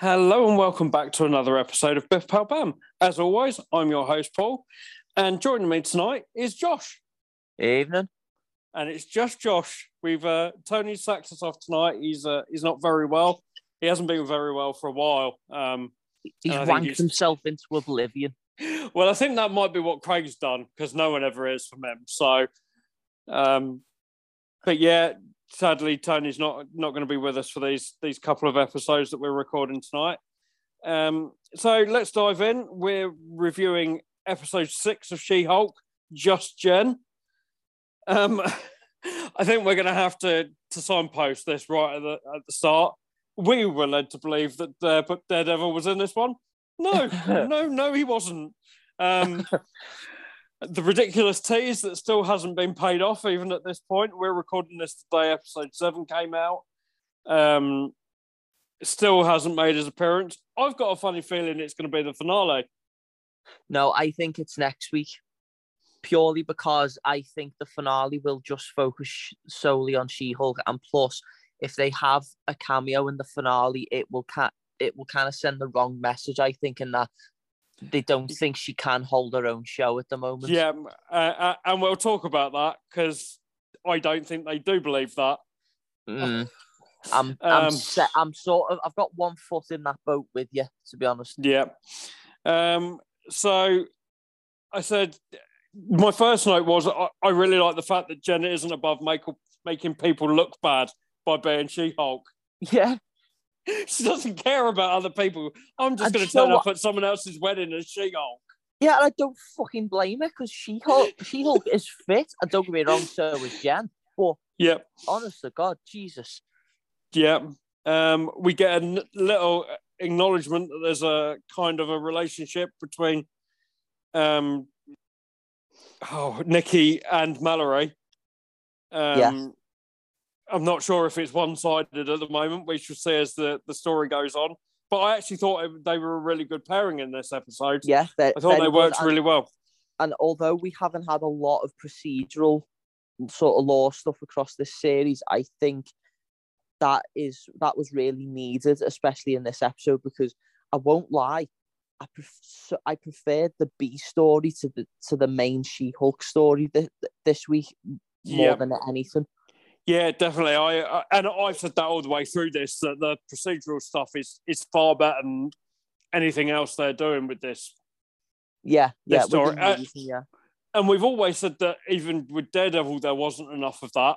Hello and welcome back to another episode of Biff Pal Bam. As always, I'm your host Paul, and joining me tonight is Josh. Evening. And it's just Josh. We've uh, Tony sacked us off tonight. He's uh, he's not very well. He hasn't been very well for a while. Um, He's wanked he's- himself into oblivion. well, I think that might be what Craig's done because no one ever is from him. So, um, but yeah, sadly, Tony's not not going to be with us for these these couple of episodes that we're recording tonight. Um, so let's dive in. We're reviewing episode six of She Hulk, Just Jen. Um, I think we're going to have to to signpost this right at the at the start. We were led to believe that uh, but Daredevil was in this one. No, no, no, he wasn't. Um, the ridiculous tease that still hasn't been paid off, even at this point. We're recording this today. Episode seven came out. Um, still hasn't made his appearance. I've got a funny feeling it's going to be the finale. No, I think it's next week. Purely because I think the finale will just focus solely on She-Hulk, and plus, if they have a cameo in the finale, it will ca- it will kind of send the wrong message. I think in that they don't think she can hold her own show at the moment. Yeah, uh, uh, and we'll talk about that because I don't think they do believe that. Mm. I'm I'm Um, set, I'm sort of I've got one foot in that boat with you, to be honest. Yeah. Um, so I said my first note was I, I really like the fact that Jenna isn't above make, making people look bad by being She Hulk. Yeah, She doesn't care about other people. I'm just going to turn up what? at someone else's wedding as She Hulk. yeah, and I don't fucking blame her because She Hulk She Hulk is fit. And don't get me wrong, so is Jen. But Yep. honest to God, Jesus. Yeah. Um, we get a little acknowledgement that there's a kind of a relationship between um, oh, Nikki and Mallory. Um, Yeah. I'm not sure if it's one sided at the moment. We shall see as the, the story goes on. But I actually thought they were a really good pairing in this episode. Yeah, I thought they worked And- really well. and although we haven't had a lot of procedural sort of law stuff across this series, I think that is that was really needed, especially in this episode, because I won't lie, I pref- I preferred the B story to the to the main She Hulk story th- th- this week more Yeah. than anything. Yeah, definitely. I, and I've said that all the way through this that the procedural stuff is is far better than anything else they're doing with this. Yeah, yeah, story- within uh, yeah, And we've always said that even with Daredevil, there wasn't enough of that.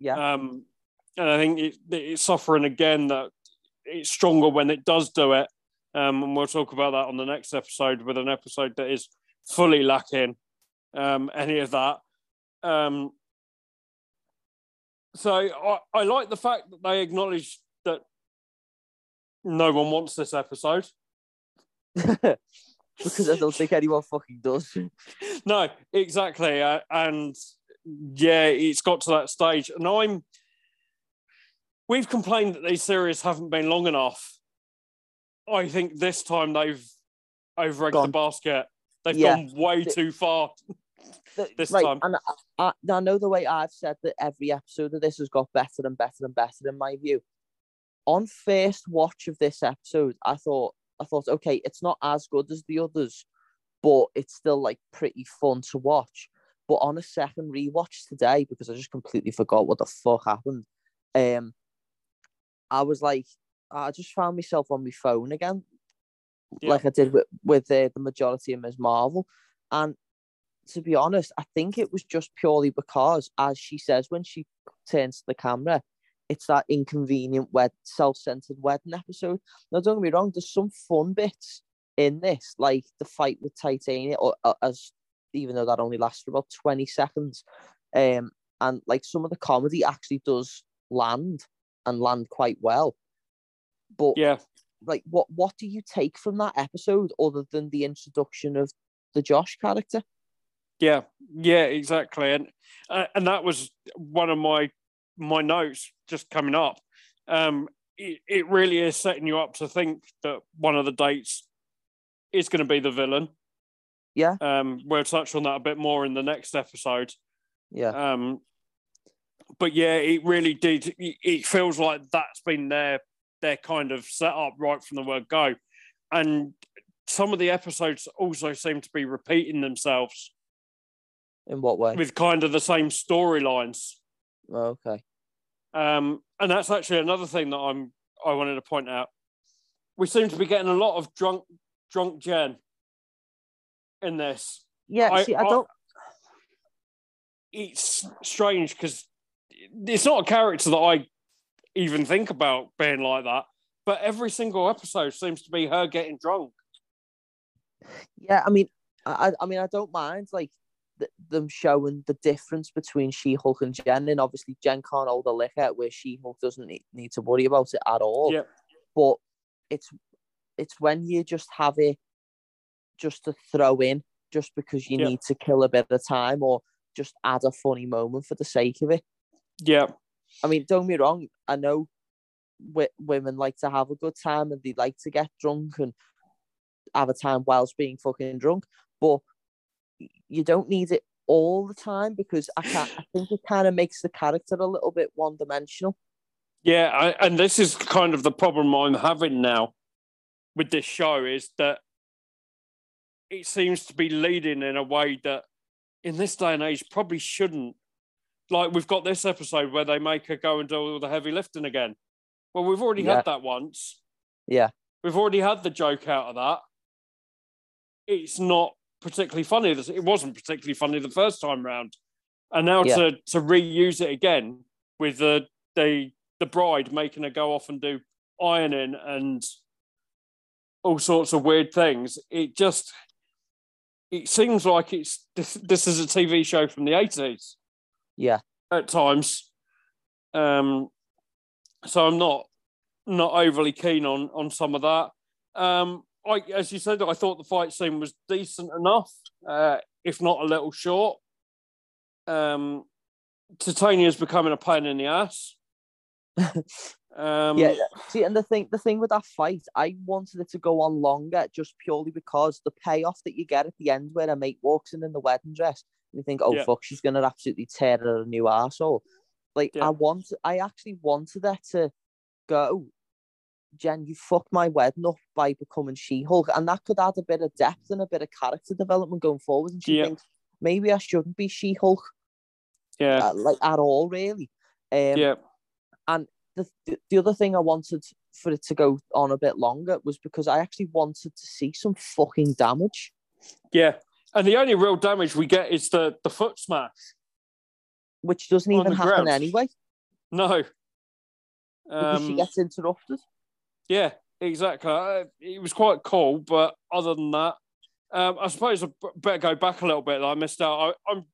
yeah, Um, and I think it, it's suffering again that it's stronger when it does do it. Um, and we'll talk about that on the next episode with an episode that is fully lacking um, any of that. Um, so I, I like the fact that they acknowledge that no one wants this episode. because I don't think anyone fucking does. no, exactly. Uh, and yeah, it's got to that stage. And I'm, we've complained that these series haven't been long enough. I think this time they've over the basket. They've Yeah. gone way too far. The- This right, time. and I, I, I know the way I've said that every episode of this has got better and better and better in my view. On first watch of this episode, I thought I thought okay, it's not as good as the others, but it's still like pretty fun to watch. But on a second rewatch today, because I just completely forgot what the fuck happened, um, I was like, I just found myself on my phone again, Yeah. like I did with with uh, the majority of Ms. Marvel, and to be honest, I think it was just purely because, as she says when she turns to the camera, it's that inconvenient, wed- self-centered wedding episode. Now, don't get me wrong, there's some fun bits in this, like the fight with Titania, or uh, as even though that only lasts for about 20 seconds. Um, and like some of the comedy actually does land and land quite well. But Yeah. like what what do you take from that episode other than the introduction of the Josh character? Yeah, yeah, exactly, and uh, and that was one of my my notes just coming up. Um, it, it really is setting you up to think that one of the dates is going to be the villain. Yeah. Um, we'll touch on that a bit more in the next episode. Yeah. Um, but yeah, it really did. It, feels like that's been their they're kind of setup right from the word go. And some of the episodes also seem to be repeating themselves In what way? with kind of the same storylines. Oh, okay. Um, and that's actually another thing that I'm I wanted to point out. We seem to be getting a lot of drunk drunk Jen in this. Yeah, I- see, I I- don't. It's strange because it's not a character that I even think about being like that. But every single episode seems to be her getting drunk. Yeah, I mean, I, I I mean, I don't mind like th- them showing the difference between She-Hulk and Jen. And obviously, Jen can't hold a liquor, where She-Hulk doesn't need, need to worry about it at all. Yeah. But it's it's when you just have it just to throw in, just because you Yeah. need to kill a bit of time, or just add a funny moment for the sake of it. Yeah. I mean, don't get me wrong. I know w- women like to have a good time and they like to get drunk and have a time whilst being fucking drunk, but you don't need it all the time because I can't. I think it kind of makes the character a little bit one dimensional. Yeah, I, and this is kind of the problem I'm having now with this show is that it seems to be leading in a way that in this day and age probably shouldn't. Like we've got this episode where they make her go and do all the heavy lifting again. Well, we've already Yeah. had that once. Yeah. We've already had the joke out of that. It's not particularly funny. It wasn't particularly funny the first time round. And now Yeah. to, to reuse it again with the, the the bride making her go off and do ironing and all sorts of weird things. It just it seems like it's this, this is a TV show from the eighties Yeah, at times. Um, so I'm not not overly keen on on some of that. Um, I, as you said, I thought the fight scene was decent enough, uh, if not a little short. Um, Titania's becoming a pain in the ass. um, yeah. See, and the thing, the thing with that fight, I wanted it to go on longer just purely because the payoff that you get at the end, where a mate walks in in the wedding dress, and you think, "Oh Yeah. fuck, she's gonna absolutely tear her a new arsehole. Like Yeah. I want, I actually wanted that to go. Jen, you fucked my wedding up by becoming She-Hulk, and that could add a bit of depth and a bit of character development going forward. And she Yeah. thinks maybe I shouldn't be She-Hulk, yeah, uh, like at all, really. Um, yeah, the, the the other thing I wanted for it to go on a bit longer was because I actually wanted to see some fucking damage. yeah. And the only real damage we get is the the foot smash. which doesn't even happen ground. anyway No. because she Um, gets interrupted. Yeah, exactly. Uh, It was quite cool, but other than that, um, I suppose I better go back a little bit. I missed out. I, I'm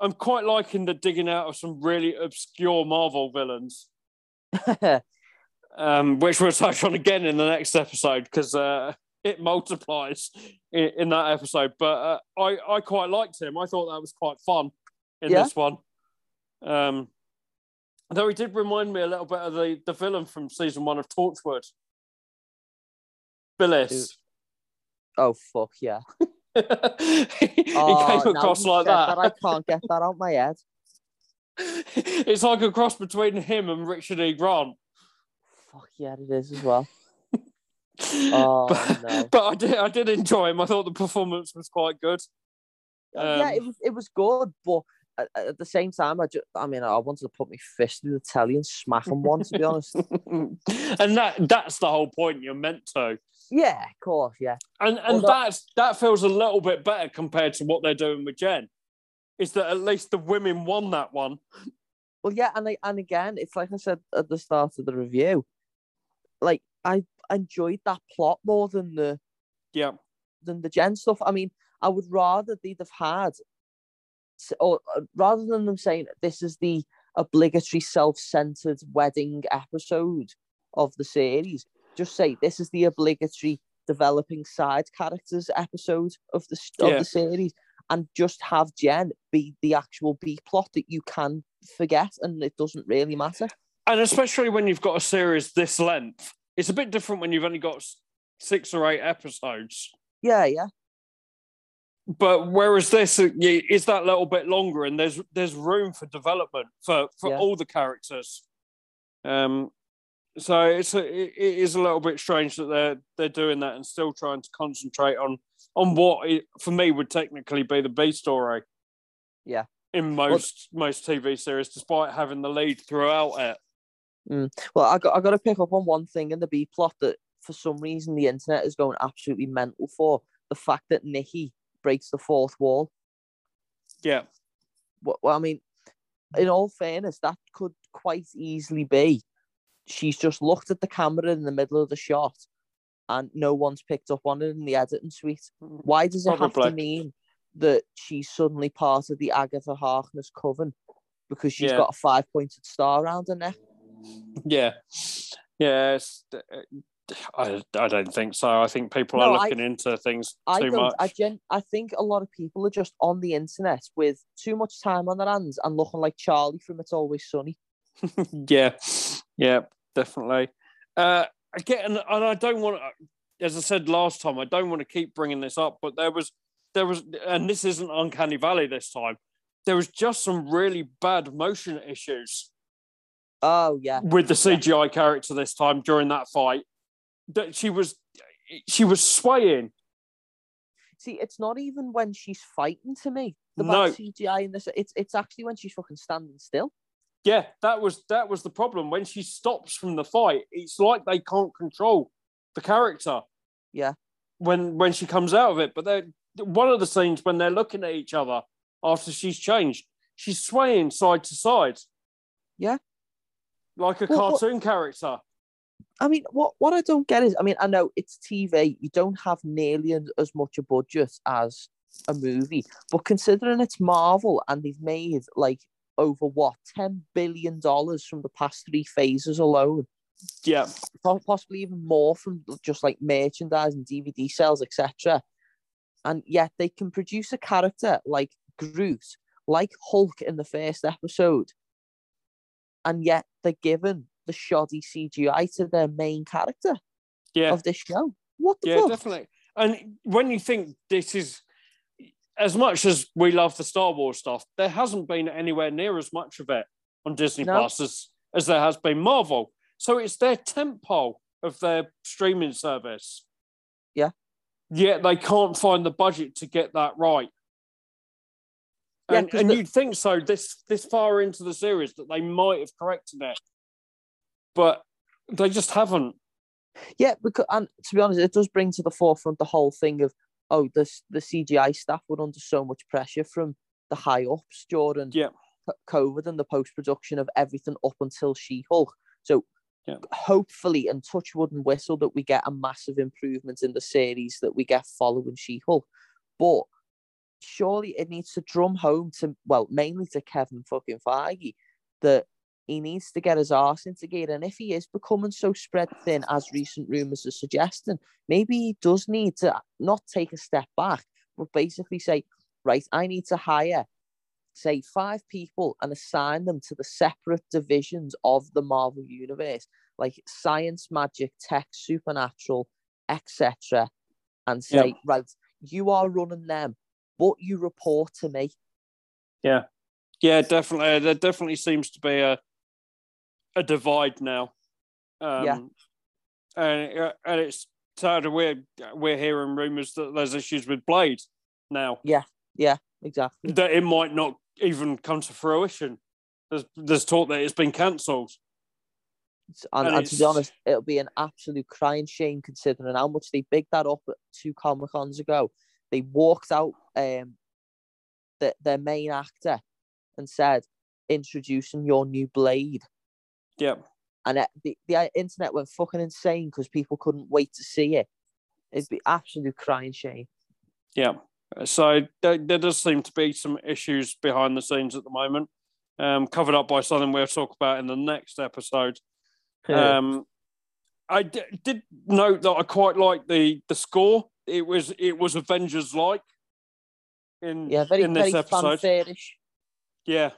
I'm quite liking the digging out of some really obscure Marvel villains, um, which we'll touch on again in the next episode because uh, it multiplies in, in that episode. But uh, I I quite liked him. I thought that was quite fun in Yeah. this one. Um, though he did remind me a little bit of the the villain from season one of Torchwood. Bilis. oh fuck yeah! he Oh, came across like said that. I can't get that out my head. it's like a cross between him and Richard E. Grant. Fuck yeah, it is as well. Oh, but, no. but I did I did enjoy him. I thought the performance was quite good. yeah, Um, it was it was good, but at, at the same time, I just I mean I wanted to put my fist through the telly and smack him one. To be honest, and that that's the whole point. You're meant to. Yeah, of course, yeah. And and that- that's that feels a little bit better compared to what they're doing with Jen. Is that at least the women won that one? Well, yeah, and I, and again, it's like I said at the start of the review. Like I enjoyed that plot more than the Yeah, than the Jen stuff. I mean, I would rather they'd have had, or uh, rather than them saying this is the obligatory self-centered wedding episode of the series, just say this is the obligatory developing side characters episode of the of Yeah. the series, and just have Jen be the actual B plot that you can forget, and it doesn't really matter. and especially when you've got a series this length, it's a bit different when you've only got six or eight episodes. Yeah, yeah. But whereas this uh, is that little bit longer, and there's there's room for development for for Yeah. all the characters. Um, So it's a, it is a little bit strange that they're they're doing that and still trying to concentrate on on what it, for me would technically be the B story. Yeah. In most most TV series, despite having the lead throughout it. Mm. Well, I got I got to pick up on one thing in the B plot that for some reason the internet is going absolutely mental for the fact that Nikki breaks the fourth wall. Yeah. Well, well, I mean, in all fairness, that could quite easily be. She's just looked at the camera in the middle of the shot, and no one's picked up on it in the editing suite. Mm. Why does it have to mean that she's suddenly part of the Agatha Harkness coven because she's Yeah. got a five pointed star around her neck? Yeah. Yes. I, I don't think so. I think people No, are I- looking into things I too much. I gen. I think a lot of people are just on the internet with too much time on their hands and looking like Charlie from It's Always Sunny. yeah, yeah, definitely. Uh, again, and, and I don't want as I said last time, I don't want to keep bringing this up, but there was, there was, and this isn't Uncanny Valley this time. There was just some really bad motion issues Oh yeah, with the CGI character this time during that fight. That she was, she was swaying. See, it's not even when she's fighting to me. The No. bad CGI in this, it's it's actually when she's fucking standing still. Yeah, that was that was the problem. When she stops from the fight, it's like they can't control the character. Yeah. When when she comes out of it, but they're one of the scenes when they're looking at each other after she's changed, she's swaying side to side. Yeah. Like a Well, what- cartoon character. I mean, what what I don't get is, I mean, I know it's TV. You don't have nearly as, as much a budget as a movie, but considering it's Marvel and they've made like over what ten billion dollars from the past three phases alone, Yeah. possibly even more from just like merchandise and DVD sales, etc. And yet they can produce a character like Groot, like Hulk in the first episode, and yet they're given the shoddy CGI to their main character Yeah. of this show. What the Yeah, fuck? definitely. And when you think this is as much as we love the Star Wars stuff, there hasn't been anywhere near as much of it on Disney No. Plus as, as there has been Marvel. So it's their tempo of their streaming service. Yeah. Yet they can't find the budget to get that right. Yeah, And, and the- you'd think so this this far into the series that they might have corrected it. But they just haven't. Yeah, because and to be honest, it does bring to the forefront the whole thing of oh, this the CGI staff were under so much pressure from the high ups during Yeah. COVID and the post production of everything up until She Hulk. So Yeah. hopefully, and touch wood and whistle, that we get a massive improvement in the series that we get following She Hulk. But surely it needs to drum home to well, mainly to Kevin fucking Feige that he needs to get his arse into gear. And if he is becoming so spread thin as recent rumours are suggesting, maybe he does need to not take a step back, but basically say, right, I need to hire, say, five people and assign them to the separate divisions of the Marvel Universe, like science, magic, tech, supernatural, etc. And say, right, you are running them, but you report to me. Yeah. Yeah, definitely. Uh, there definitely seems to be a a divide now. Um, Yeah. and uh, and it's sad. We're we're hearing rumours that there's issues with Blade now. Yeah, yeah, exactly. That it might not even come to fruition. There's there's talk that it's been cancelled. And, And and to be honest, it'll be an absolute crying shame considering how much they bigged that up two Comic Cons ago. They walked out um, the, their main actor and said, introducing your new Blade. Yeah, And it, the, the uh, internet went fucking insane because people couldn't wait to see it. It'd be absolute crying shame. yeah. So there, there does seem to be some issues behind the scenes at the moment, um, covered up by something we'll talk about in the next episode. Um, I d- did note that I quite like the the score. It was it was Avengers like in yeah, very, in this very episode. Yeah,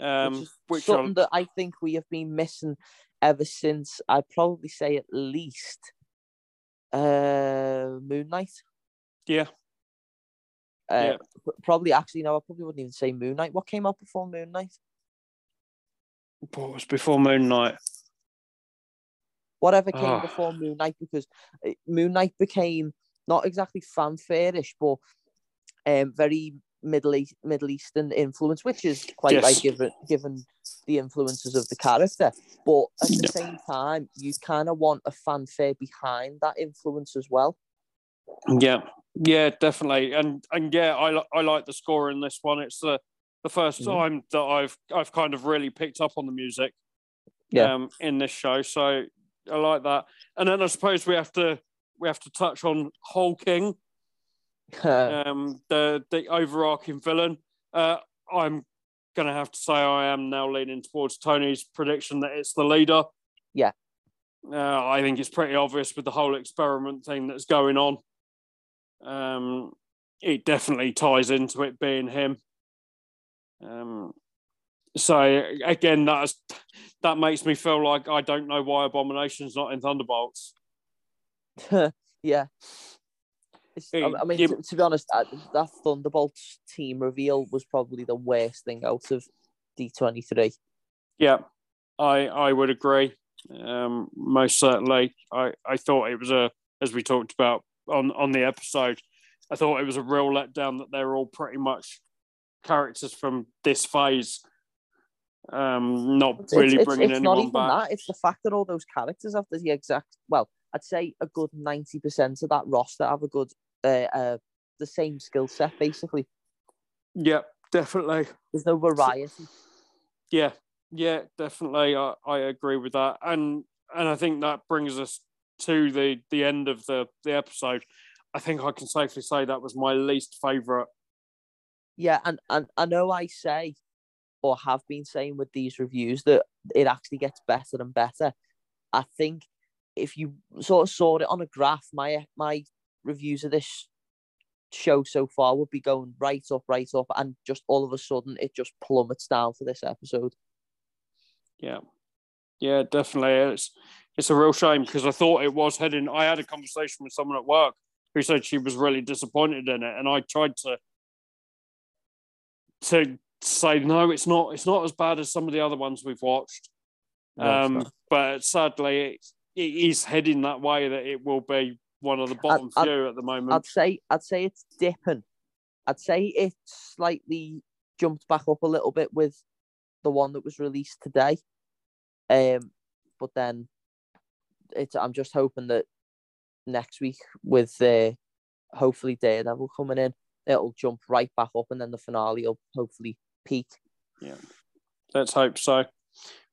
um, is which something I, that I think we have been missing ever since I'd probably say at least uh Moon Knight. yeah, Uh, Yeah. probably actually no, I probably wouldn't even say Moon Knight. What came out before Moon Knight? what was before Moon Knight? whatever came Ah. before Moon Knight because uh, Moon Knight became not exactly fanfare-ish, but um, very Middle East, Middle Eastern influence, which is quite Yes. right given given the influences of the character. But at the same time, you kind of want a fanfare behind that influence as well. Yeah, yeah, definitely, and and yeah, I I like the score in this one. It's the the 1st Mhm. time that I've I've kind of really picked up on the music, Yeah. um, in this show. So I like that. And then I suppose we have to we have to touch on HulkKing, um, the the overarching villain. Uh, I'm gonna have to say I am now leaning towards Tony's prediction that it's the leader. Yeah. Uh, I think it's pretty obvious with the whole experiment thing that's going on. Um, it definitely ties into it being him. Um, so again, that's that makes me feel like I don't know why Abomination's not in Thunderbolts. yeah. It's, I, Hey, I mean, yeah. to, to be honest, uh, that Thunderbolts team reveal was probably the worst thing out of D23. Yeah, I I would agree. Um, most certainly, I I thought it was a as we talked about on on the episode. I thought it was a real letdown that they're all pretty much characters from this phase. Um, not It's, really it's, bringing it's anyone back. that. It's the fact that all those characters have the exact, well, I'd say a good 90% of that roster have a good, uh, uh, the same skill set, basically. Yeah, definitely. There's no variety. Yeah, yeah, definitely. I, I agree with that, and and I think that brings us to the the end of the the episode. I think I can safely say that was my least favorite. Yeah, and, and I know I say, or have been saying with these reviews, that it actually gets better and better. I think if you sort of saw it on a graph, my my reviews of this show so far would be going right up, right up, and just all of a sudden it just plummets down for this episode. Yeah, yeah, definitely. It's it's a real shame because I thought it was heading. I had a conversation with someone at work who said she was really disappointed in it, and I tried to to say no, it's not. It's not as bad as some of the other ones we've watched. No, Um, but sadly, it, it is heading that way that it will be one of the bottom I'd- few at the moment. I'd say I'd say it's dipping. I'd say it's slightly jumped back up a little bit with the one that was released today. Um, but then it's I'm just hoping that next week with uh, hopefully Daredevil coming in, it'll jump right back up, and then the finale will hopefully peak. Yeah, let's hope so.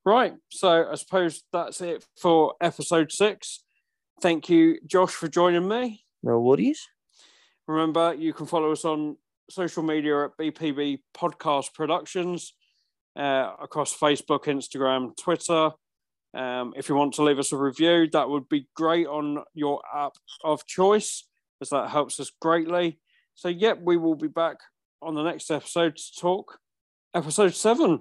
Right. So I suppose that's it for episode six. Thank you, Josh, for joining me. No worries. Remember, you can follow us on social media at BPB Podcast Productions uh, across Facebook, Instagram, Twitter. Um, if you want to leave us a review, that would be great on your app of choice, as that helps us greatly. So, yep, we will be back on the next episode to talk episode seven.